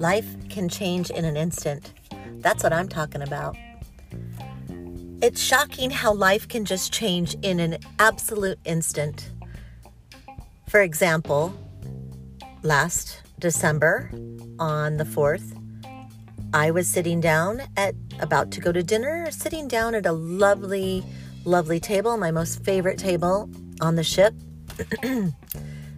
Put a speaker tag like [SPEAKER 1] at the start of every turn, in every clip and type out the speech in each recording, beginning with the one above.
[SPEAKER 1] Life can change in an instant. That's what I'm talking about. It's shocking how life can just change in an absolute instant. For example, last December on the 4th, I was sitting down at about to go to dinner, sitting down at a lovely, lovely table, my most favorite table on the ship.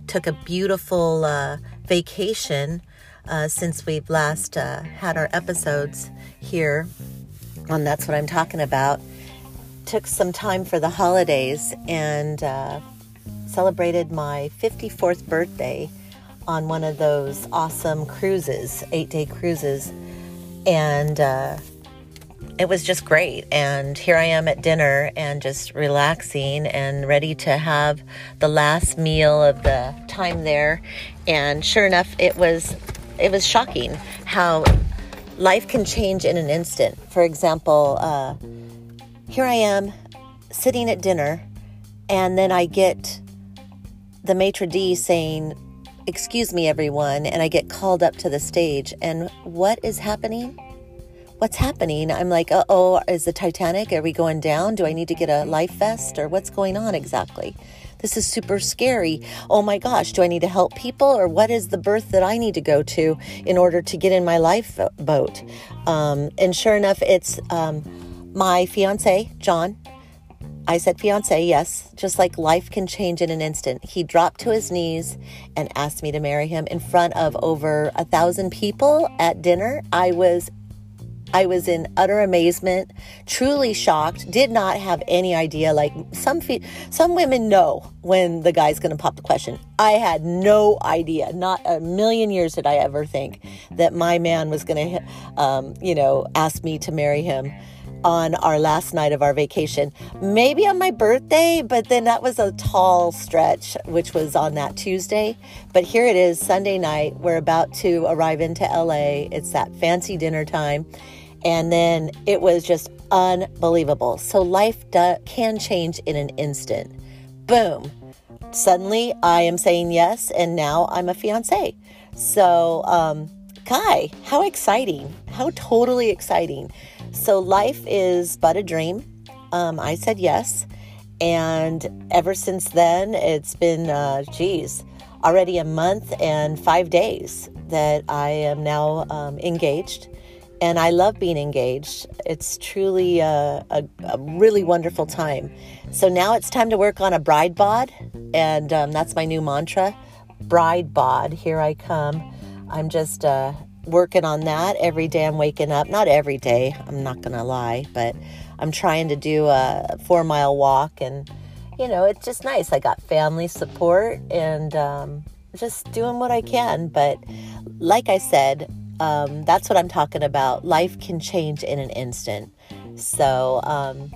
[SPEAKER 1] Took a beautiful uh, vacation uh, since we've last uh, had our episodes here on That's What I'm Talking About. Took some time for the holidays and uh, celebrated my 54th birthday on one of those awesome cruises, eight day cruises. And uh, it was just great. And here I am at dinner and just relaxing and ready to have the last meal of the time there. And sure enough, it was it was shocking how life can change in an instant. For example, uh, here I am sitting at dinner, and then I get the maitre d saying, Excuse me, everyone, and I get called up to the stage. And what is happening? What's happening? I'm like, uh oh, is the Titanic? Are we going down? Do I need to get a life vest? Or what's going on exactly? This is super scary. Oh my gosh, do I need to help people or what is the berth that I need to go to in order to get in my lifeboat? Um, and sure enough, it's um, my fiance, John. I said fiance, yes, just like life can change in an instant. He dropped to his knees and asked me to marry him in front of over a thousand people at dinner. I was I was in utter amazement, truly shocked, did not have any idea. Like some fe- some women know when the guy's going to pop the question. I had no idea. Not a million years did I ever think that my man was going to, um, you know, ask me to marry him on our last night of our vacation. Maybe on my birthday, but then that was a tall stretch, which was on that Tuesday. But here it is, Sunday night. We're about to arrive into LA. It's that fancy dinner time and then it was just unbelievable. So life do- can change in an instant. Boom. Suddenly I am saying yes, and now I'm a fiance. So, um, Kai, how exciting! How totally exciting. So, life is but a dream. Um, I said yes. And ever since then, it's been, uh, geez, already a month and five days that I am now um, engaged and I love being engaged. It's truly a, a, a, really wonderful time. So now it's time to work on a bride bod, and um, that's my new mantra bride bod. Here I come. I'm just uh, working on that every day. I'm waking up, not every day, I'm not to lie, but I'm trying to do a four mile walk, and you know, it's just nice. I got family support and um, just doing what I can. But like I said, um, that's what I'm talking about. Life can change in an instant. So um,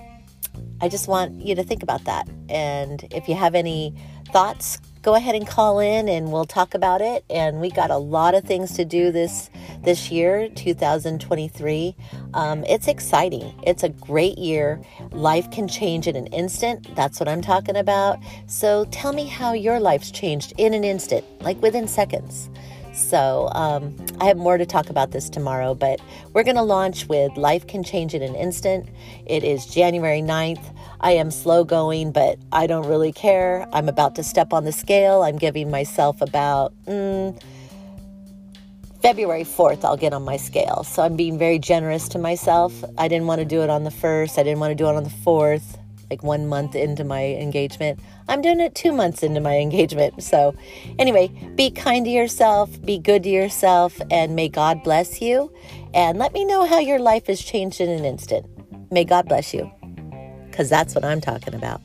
[SPEAKER 1] I just want you to think about that. And if you have any thoughts, go ahead and call in and we'll talk about it. And we got a lot of things to do this this year, 2023. Um, it's exciting. It's a great year. Life can change in an instant. That's what I'm talking about. So tell me how your life's changed in an instant, like within seconds. So um, I have more to talk about this tomorrow, but we're going to launch with Life Can Change in an Instant. It is January 9th. I am slow going, but I don't really care. I'm about to step on the scale. I'm giving myself about mm, February 4th, I'll get on my scale. So I'm being very generous to myself. I didn't want to do it on the 1st, I didn't want to do it on the 4th like one month into my engagement. I'm doing it two months into my engagement. So, anyway, be kind to yourself, be good to yourself, and may God bless you. And let me know how your life has changed in an instant. May God bless you, because that's what I'm talking about.